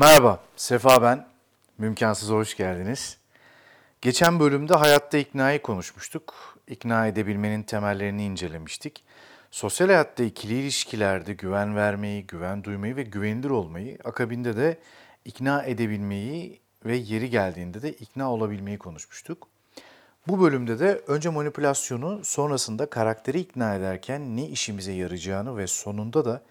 Merhaba, Sefa ben. Mümkansız hoş geldiniz. Geçen bölümde hayatta iknayı konuşmuştuk. İkna edebilmenin temellerini incelemiştik. Sosyal hayatta ikili ilişkilerde güven vermeyi, güven duymayı ve güvenilir olmayı, akabinde de ikna edebilmeyi ve yeri geldiğinde de ikna olabilmeyi konuşmuştuk. Bu bölümde de önce manipülasyonu, sonrasında karakteri ikna ederken ne işimize yarayacağını ve sonunda da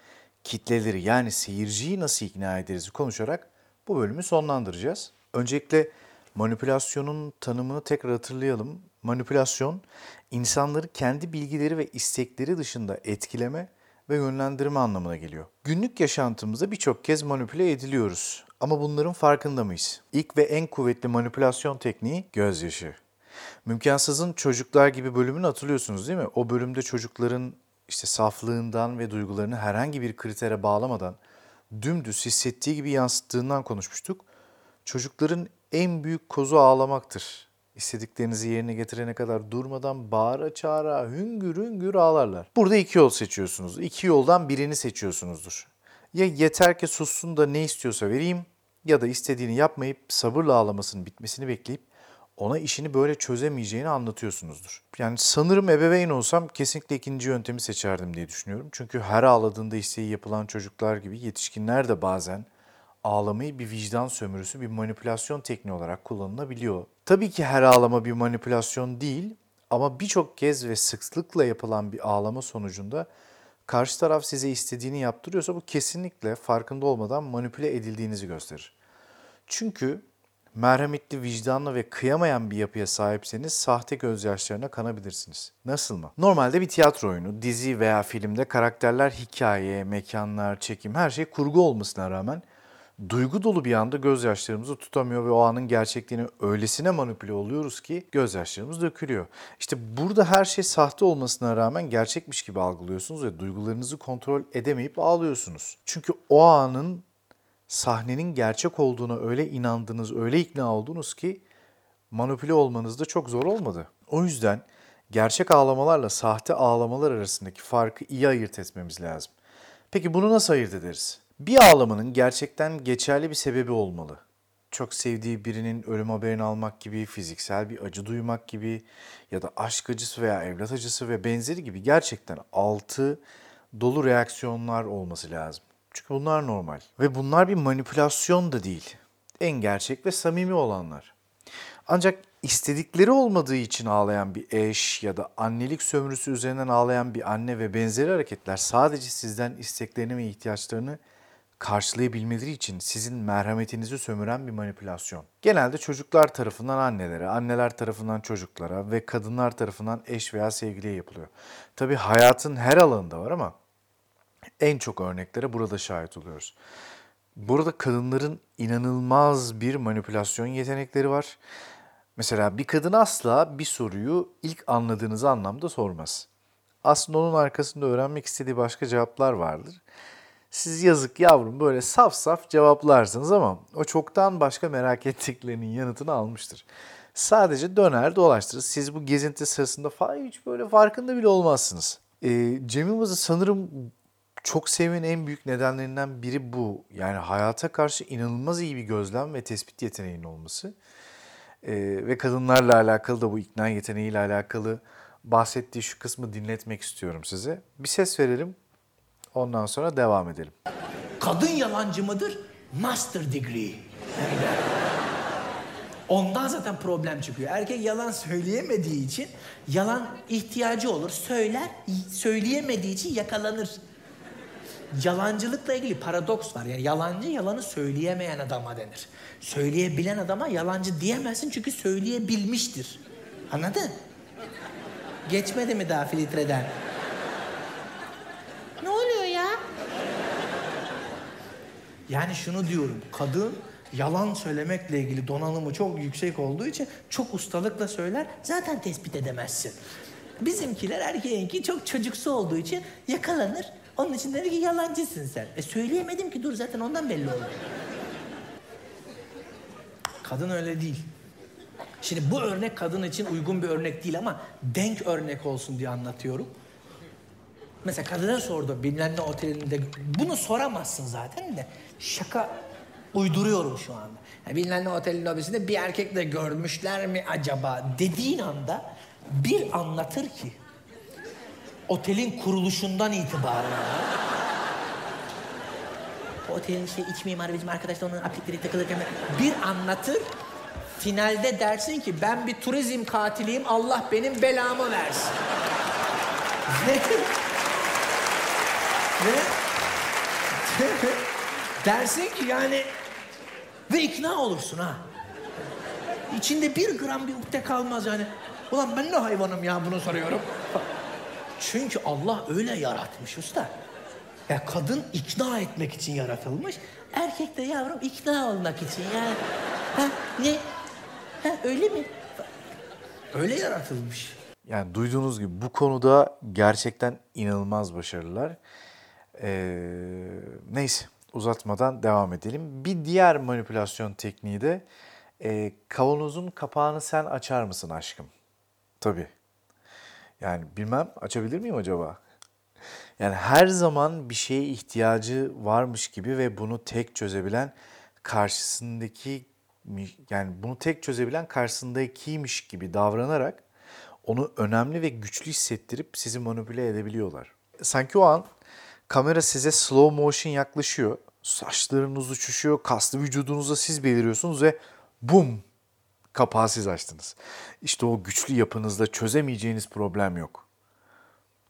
kitleleri yani seyirciyi nasıl ikna ederiz konuşarak bu bölümü sonlandıracağız. Öncelikle manipülasyonun tanımını tekrar hatırlayalım. Manipülasyon, insanları kendi bilgileri ve istekleri dışında etkileme ve yönlendirme anlamına geliyor. Günlük yaşantımızda birçok kez manipüle ediliyoruz. Ama bunların farkında mıyız? İlk ve en kuvvetli manipülasyon tekniği gözyaşı. Mümkansızın çocuklar gibi bölümünü hatırlıyorsunuz değil mi? O bölümde çocukların işte saflığından ve duygularını herhangi bir kritere bağlamadan dümdüz hissettiği gibi yansıttığından konuşmuştuk. Çocukların en büyük kozu ağlamaktır. İstediklerinizi yerine getirene kadar durmadan bağıra çağıra hüngür hüngür ağlarlar. Burada iki yol seçiyorsunuz. İki yoldan birini seçiyorsunuzdur. Ya yeter ki sussun da ne istiyorsa vereyim ya da istediğini yapmayıp sabırla ağlamasının bitmesini bekleyip ona işini böyle çözemeyeceğini anlatıyorsunuzdur. Yani sanırım ebeveyn olsam kesinlikle ikinci yöntemi seçerdim diye düşünüyorum. Çünkü her ağladığında isteği yapılan çocuklar gibi yetişkinler de bazen ağlamayı bir vicdan sömürüsü, bir manipülasyon tekniği olarak kullanılabiliyor. Tabii ki her ağlama bir manipülasyon değil ama birçok kez ve sıklıkla yapılan bir ağlama sonucunda karşı taraf size istediğini yaptırıyorsa bu kesinlikle farkında olmadan manipüle edildiğinizi gösterir. Çünkü merhametli, vicdanlı ve kıyamayan bir yapıya sahipseniz sahte gözyaşlarına kanabilirsiniz. Nasıl mı? Normalde bir tiyatro oyunu, dizi veya filmde karakterler hikaye, mekanlar, çekim her şey kurgu olmasına rağmen duygu dolu bir anda gözyaşlarımızı tutamıyor ve o anın gerçekliğini öylesine manipüle oluyoruz ki gözyaşlarımız dökülüyor. İşte burada her şey sahte olmasına rağmen gerçekmiş gibi algılıyorsunuz ve duygularınızı kontrol edemeyip ağlıyorsunuz. Çünkü o anın sahnenin gerçek olduğuna öyle inandınız, öyle ikna oldunuz ki manipüle olmanız da çok zor olmadı. O yüzden gerçek ağlamalarla sahte ağlamalar arasındaki farkı iyi ayırt etmemiz lazım. Peki bunu nasıl ayırt ederiz? Bir ağlamanın gerçekten geçerli bir sebebi olmalı. Çok sevdiği birinin ölüm haberini almak gibi, fiziksel bir acı duymak gibi ya da aşk acısı veya evlat acısı ve benzeri gibi gerçekten altı dolu reaksiyonlar olması lazım. Çünkü bunlar normal. Ve bunlar bir manipülasyon da değil. En gerçek ve samimi olanlar. Ancak istedikleri olmadığı için ağlayan bir eş ya da annelik sömürüsü üzerinden ağlayan bir anne ve benzeri hareketler sadece sizden isteklerini ve ihtiyaçlarını karşılayabilmeleri için sizin merhametinizi sömüren bir manipülasyon. Genelde çocuklar tarafından annelere, anneler tarafından çocuklara ve kadınlar tarafından eş veya sevgiliye yapılıyor. Tabi hayatın her alanında var ama en çok örneklere burada şahit oluyoruz. Burada kadınların inanılmaz bir manipülasyon yetenekleri var. Mesela bir kadın asla bir soruyu ilk anladığınız anlamda sormaz. Aslında onun arkasında öğrenmek istediği başka cevaplar vardır. Siz yazık yavrum böyle saf saf cevaplarsınız ama o çoktan başka merak ettiklerinin yanıtını almıştır. Sadece döner dolaştırır. Siz bu gezinti sırasında falan hiç böyle farkında bile olmazsınız. E, Cem Yılmaz'ı sanırım çok sevmenin en büyük nedenlerinden biri bu. Yani hayata karşı inanılmaz iyi bir gözlem ve tespit yeteneğinin olması. Ee, ve kadınlarla alakalı da bu ikna yeteneğiyle alakalı bahsettiği şu kısmı dinletmek istiyorum size. Bir ses verelim. Ondan sonra devam edelim. Kadın yalancı mıdır? Master degree. Ondan zaten problem çıkıyor. Erkek yalan söyleyemediği için yalan ihtiyacı olur. Söyler, söyleyemediği için yakalanır yalancılıkla ilgili paradoks var. Yani yalancı yalanı söyleyemeyen adama denir. Söyleyebilen adama yalancı diyemezsin çünkü söyleyebilmiştir. Anladın? Geçmedi mi daha filtreden? ne oluyor ya? Yani şunu diyorum. Kadın yalan söylemekle ilgili donanımı çok yüksek olduğu için çok ustalıkla söyler. Zaten tespit edemezsin. Bizimkiler erkeğinki çok çocuksu olduğu için yakalanır. Onun için dedi ki yalancısın sen. E söyleyemedim ki dur zaten ondan belli oldu. Kadın öyle değil. Şimdi bu örnek kadın için uygun bir örnek değil ama denk örnek olsun diye anlatıyorum. Mesela kadına sordu bilmem ne otelinde. Bunu soramazsın zaten de. Şaka Uyduruyorum şu anda. Ya bilmem ne otelin lobisinde bir erkekle görmüşler mi acaba dediğin anda bir anlatır ki otelin kuruluşundan itibaren otelin şey iç mimarı bizim arkadaşlar onun aplikleri takılırken bir anlatır finalde dersin ki ben bir turizm katiliyim Allah benim belamı versin. Ve, ve dersin ki yani ve ikna olursun ha. İçinde bir gram bir ukde kalmaz yani. Ulan ben ne hayvanım ya bunu soruyorum. Çünkü Allah öyle yaratmış usta. Ya kadın ikna etmek için yaratılmış. Erkek de yavrum ikna olmak için yani. Ha ne? Ha öyle mi? Öyle yaratılmış. Yani duyduğunuz gibi bu konuda gerçekten inanılmaz başarılılar. Ee, neyse uzatmadan devam edelim. Bir diğer manipülasyon tekniği de e, kavanozun kapağını sen açar mısın aşkım? Tabii. Yani bilmem açabilir miyim acaba? Yani her zaman bir şeye ihtiyacı varmış gibi ve bunu tek çözebilen karşısındaki yani bunu tek çözebilen karşısındakiymiş gibi davranarak onu önemli ve güçlü hissettirip sizi manipüle edebiliyorlar. Sanki o an kamera size slow motion yaklaşıyor. Saçlarınız uçuşuyor, kaslı vücudunuza siz beliriyorsunuz ve bum kapağı siz açtınız. İşte o güçlü yapınızda çözemeyeceğiniz problem yok.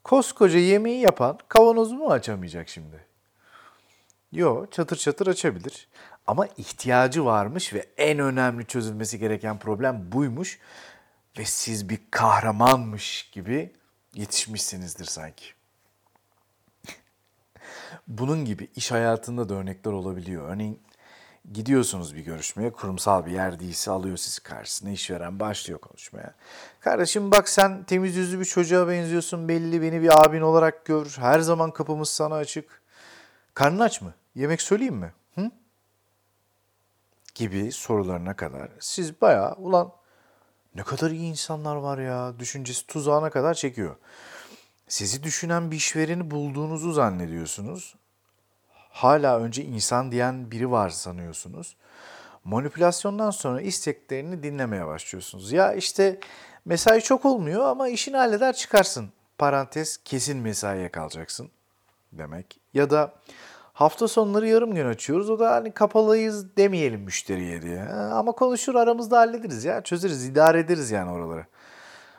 Koskoca yemeği yapan kavanozu mu açamayacak şimdi? Yo, çatır çatır açabilir. Ama ihtiyacı varmış ve en önemli çözülmesi gereken problem buymuş ve siz bir kahramanmış gibi yetişmişsinizdir sanki. Bunun gibi iş hayatında da örnekler olabiliyor. Örneğin gidiyorsunuz bir görüşmeye, kurumsal bir yer değilse alıyor sizi karşısına, işveren başlıyor konuşmaya. Kardeşim bak sen temiz yüzlü bir çocuğa benziyorsun belli, beni bir abin olarak gör. Her zaman kapımız sana açık. Karnın aç mı? Yemek söyleyeyim mi? Hı? Gibi sorularına kadar siz bayağı ulan ne kadar iyi insanlar var ya düşüncesi tuzağına kadar çekiyor. Sizi düşünen bir işvereni bulduğunuzu zannediyorsunuz. Hala önce insan diyen biri var sanıyorsunuz. Manipülasyondan sonra isteklerini dinlemeye başlıyorsunuz. Ya işte mesai çok olmuyor ama işini halleder çıkarsın. Parantez kesin mesaiye kalacaksın demek. Ya da hafta sonları yarım gün açıyoruz. O da hani kapalıyız demeyelim müşteriye diye. Ama konuşur aramızda hallederiz ya. Çözeriz, idare ederiz yani oraları.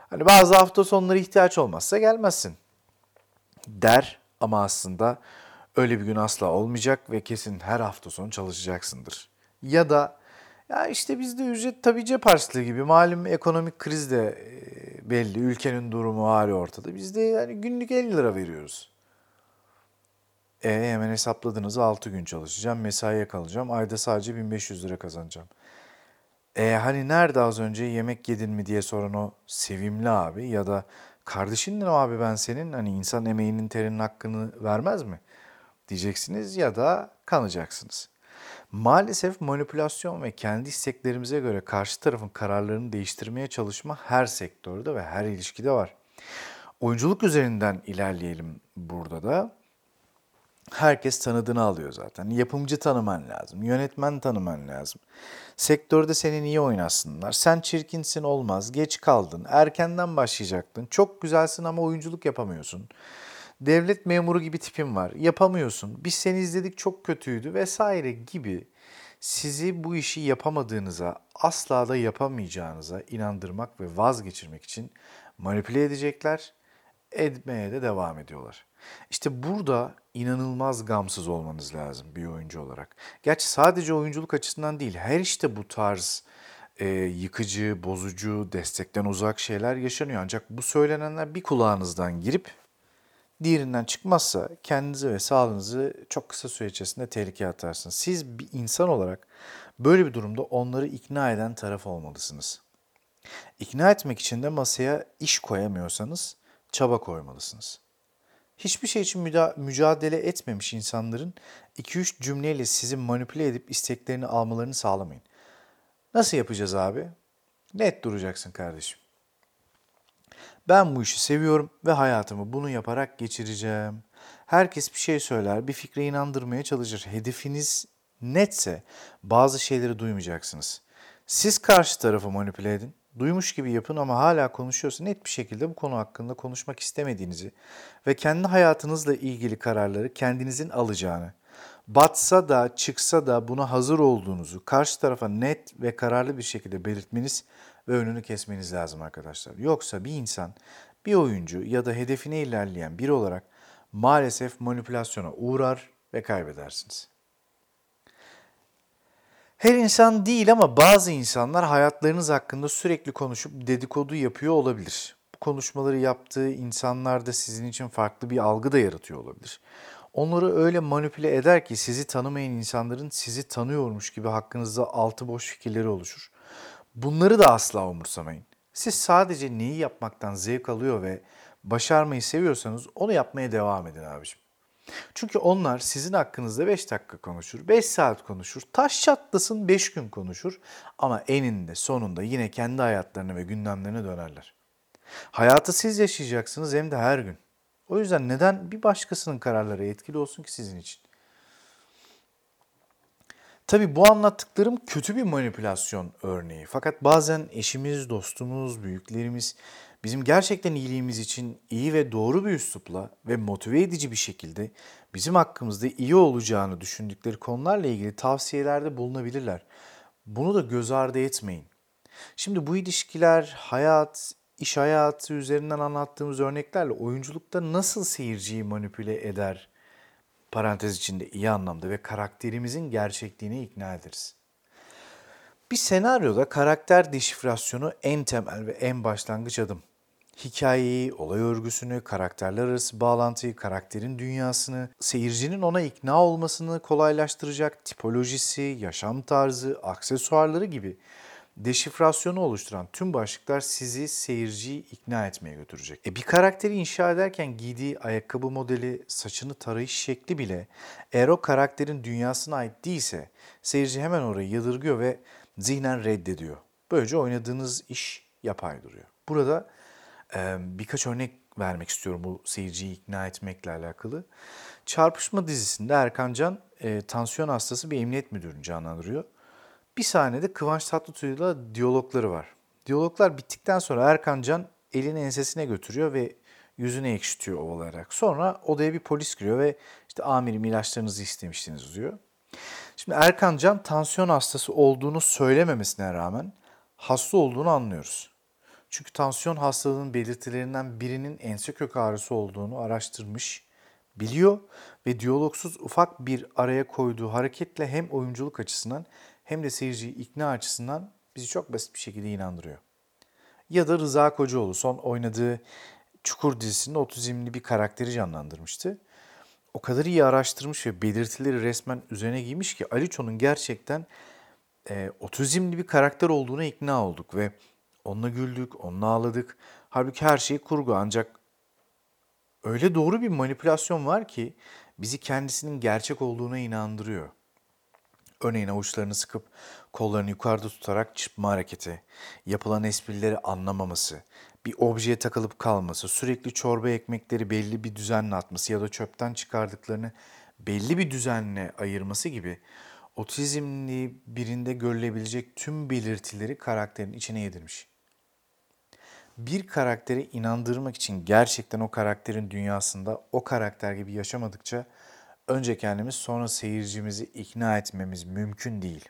Hani bazı hafta sonları ihtiyaç olmazsa gelmezsin der ama aslında öyle bir gün asla olmayacak ve kesin her hafta sonu çalışacaksındır. Ya da ya işte bizde ücret tabii cep harçlığı gibi malum ekonomik kriz de belli, ülkenin durumu hali ortada. Biz de yani günlük 50 lira veriyoruz. E hemen hesapladınız 6 gün çalışacağım, mesaiye kalacağım, ayda sadece 1500 lira kazanacağım. E hani nerede az önce yemek yedin mi diye soran o sevimli abi ya da kardeşinle abi ben senin hani insan emeğinin terinin hakkını vermez mi? Diyeceksiniz ya da kanacaksınız. Maalesef manipülasyon ve kendi isteklerimize göre karşı tarafın kararlarını değiştirmeye çalışma her sektörde ve her ilişkide var. Oyunculuk üzerinden ilerleyelim burada da herkes tanıdığını alıyor zaten. Yapımcı tanıman lazım, yönetmen tanıman lazım. Sektörde seni niye oynasınlar? Sen çirkinsin olmaz, geç kaldın, erkenden başlayacaktın, çok güzelsin ama oyunculuk yapamıyorsun. Devlet memuru gibi tipin var, yapamıyorsun, biz seni izledik çok kötüydü vesaire gibi sizi bu işi yapamadığınıza, asla da yapamayacağınıza inandırmak ve vazgeçirmek için manipüle edecekler, etmeye de devam ediyorlar. İşte burada inanılmaz gamsız olmanız lazım bir oyuncu olarak. Gerçi sadece oyunculuk açısından değil, her işte bu tarz e, yıkıcı, bozucu, destekten uzak şeyler yaşanıyor. Ancak bu söylenenler bir kulağınızdan girip diğerinden çıkmazsa kendinizi ve sağlığınızı çok kısa süre içerisinde tehlikeye atarsınız. Siz bir insan olarak böyle bir durumda onları ikna eden taraf olmalısınız. İkna etmek için de masaya iş koyamıyorsanız çaba koymalısınız hiçbir şey için mücadele etmemiş insanların 2-3 cümleyle sizi manipüle edip isteklerini almalarını sağlamayın. Nasıl yapacağız abi? Net duracaksın kardeşim. Ben bu işi seviyorum ve hayatımı bunu yaparak geçireceğim. Herkes bir şey söyler, bir fikre inandırmaya çalışır. Hedefiniz netse bazı şeyleri duymayacaksınız. Siz karşı tarafı manipüle edin. Duymuş gibi yapın ama hala konuşuyorsa net bir şekilde bu konu hakkında konuşmak istemediğinizi ve kendi hayatınızla ilgili kararları kendinizin alacağını, batsa da çıksa da buna hazır olduğunuzu karşı tarafa net ve kararlı bir şekilde belirtmeniz ve önünü kesmeniz lazım arkadaşlar. Yoksa bir insan, bir oyuncu ya da hedefine ilerleyen biri olarak maalesef manipülasyona uğrar ve kaybedersiniz. Her insan değil ama bazı insanlar hayatlarınız hakkında sürekli konuşup dedikodu yapıyor olabilir. Bu konuşmaları yaptığı insanlar da sizin için farklı bir algı da yaratıyor olabilir. Onları öyle manipüle eder ki sizi tanımayan insanların sizi tanıyormuş gibi hakkınızda altı boş fikirleri oluşur. Bunları da asla umursamayın. Siz sadece neyi yapmaktan zevk alıyor ve başarmayı seviyorsanız onu yapmaya devam edin abiciğim. Çünkü onlar sizin hakkınızda 5 dakika konuşur, 5 saat konuşur, taş çatlasın 5 gün konuşur ama eninde sonunda yine kendi hayatlarına ve gündemlerine dönerler. Hayatı siz yaşayacaksınız hem de her gün. O yüzden neden bir başkasının kararları etkili olsun ki sizin için? Tabii bu anlattıklarım kötü bir manipülasyon örneği. Fakat bazen eşimiz, dostumuz, büyüklerimiz bizim gerçekten iyiliğimiz için iyi ve doğru bir üslupla ve motive edici bir şekilde bizim hakkımızda iyi olacağını düşündükleri konularla ilgili tavsiyelerde bulunabilirler. Bunu da göz ardı etmeyin. Şimdi bu ilişkiler, hayat, iş hayatı üzerinden anlattığımız örneklerle oyunculukta nasıl seyirciyi manipüle eder, parantez içinde iyi anlamda ve karakterimizin gerçekliğine ikna ederiz. Bir senaryoda karakter deşifrasyonu en temel ve en başlangıç adım. Hikayeyi, olay örgüsünü, karakterler arası bağlantıyı, karakterin dünyasını, seyircinin ona ikna olmasını kolaylaştıracak tipolojisi, yaşam tarzı, aksesuarları gibi deşifrasyonu oluşturan tüm başlıklar sizi seyirciyi ikna etmeye götürecek. E bir karakteri inşa ederken giydiği ayakkabı modeli, saçını tarayış şekli bile eğer o karakterin dünyasına ait değilse seyirci hemen orayı yadırgıyor ve zihnen reddediyor. Böylece oynadığınız iş yapay duruyor. Burada e, birkaç örnek vermek istiyorum bu seyirciyi ikna etmekle alakalı. Çarpışma dizisinde Erkan Can e, tansiyon hastası bir emniyet müdürünü canlandırıyor. Bir sahnede Kıvanç Tatlıtuğ'la diyalogları var. Diyaloglar bittikten sonra Erkan Can elini ensesine götürüyor ve yüzüne ekşitiyor ovalayarak. Sonra odaya bir polis giriyor ve işte amirim ilaçlarınızı istemiştiniz diyor. Şimdi Erkan Can tansiyon hastası olduğunu söylememesine rağmen hasta olduğunu anlıyoruz. Çünkü tansiyon hastalığının belirtilerinden birinin ense kök ağrısı olduğunu araştırmış, biliyor ve diyalogsuz ufak bir araya koyduğu hareketle hem oyunculuk açısından hem de seyirciyi ikna açısından bizi çok basit bir şekilde inandırıyor. Ya da Rıza Kocaoğlu son oynadığı Çukur dizisinde otizmli bir karakteri canlandırmıştı. O kadar iyi araştırmış ve belirtileri resmen üzerine giymiş ki Aliço'nun gerçekten e, otizmli bir karakter olduğuna ikna olduk ve onunla güldük, onunla ağladık. Halbuki her şey kurgu ancak öyle doğru bir manipülasyon var ki bizi kendisinin gerçek olduğuna inandırıyor. Örneğin avuçlarını sıkıp kollarını yukarıda tutarak çırpma hareketi, yapılan esprileri anlamaması, bir objeye takılıp kalması, sürekli çorba ekmekleri belli bir düzenle atması ya da çöpten çıkardıklarını belli bir düzenle ayırması gibi otizmli birinde görülebilecek tüm belirtileri karakterin içine yedirmiş. Bir karakteri inandırmak için gerçekten o karakterin dünyasında o karakter gibi yaşamadıkça önce kendimiz sonra seyircimizi ikna etmemiz mümkün değil.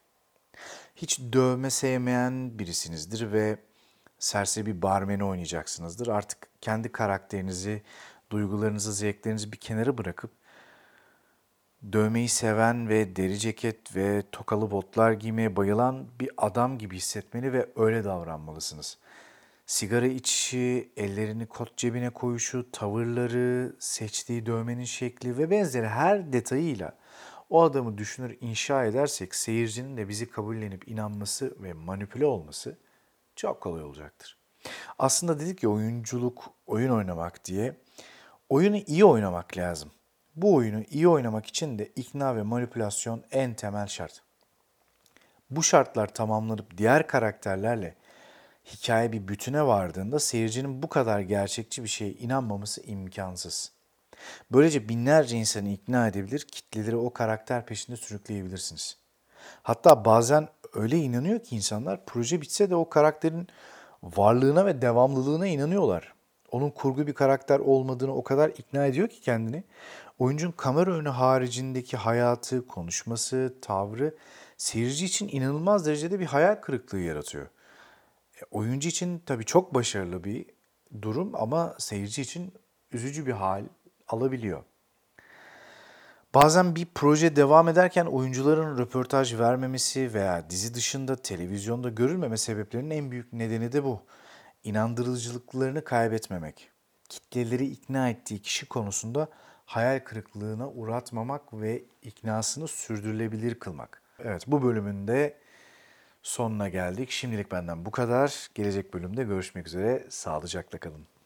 Hiç dövme sevmeyen birisinizdir ve serse bir barmeni oynayacaksınızdır. Artık kendi karakterinizi, duygularınızı, zevklerinizi bir kenara bırakıp dövmeyi seven ve deri ceket ve tokalı botlar giymeye bayılan bir adam gibi hissetmeli ve öyle davranmalısınız. Sigara içişi, ellerini kot cebine koyuşu, tavırları, seçtiği dövmenin şekli ve benzeri her detayıyla o adamı düşünür inşa edersek seyircinin de bizi kabullenip inanması ve manipüle olması çok kolay olacaktır. Aslında dedik ya oyunculuk, oyun oynamak diye. Oyunu iyi oynamak lazım. Bu oyunu iyi oynamak için de ikna ve manipülasyon en temel şart. Bu şartlar tamamlanıp diğer karakterlerle hikaye bir bütüne vardığında seyircinin bu kadar gerçekçi bir şeye inanmaması imkansız. Böylece binlerce insanı ikna edebilir, kitleleri o karakter peşinde sürükleyebilirsiniz. Hatta bazen öyle inanıyor ki insanlar proje bitse de o karakterin varlığına ve devamlılığına inanıyorlar. Onun kurgu bir karakter olmadığını o kadar ikna ediyor ki kendini. Oyuncunun kamera önü haricindeki hayatı, konuşması, tavrı seyirci için inanılmaz derecede bir hayal kırıklığı yaratıyor. Oyuncu için tabii çok başarılı bir durum ama seyirci için üzücü bir hal alabiliyor. Bazen bir proje devam ederken oyuncuların röportaj vermemesi veya dizi dışında televizyonda görülmeme sebeplerinin en büyük nedeni de bu. İnandırıcılıklarını kaybetmemek. Kitleleri ikna ettiği kişi konusunda hayal kırıklığına uğratmamak ve iknasını sürdürülebilir kılmak. Evet bu bölümün de sonuna geldik. Şimdilik benden bu kadar. Gelecek bölümde görüşmek üzere. Sağlıcakla kalın.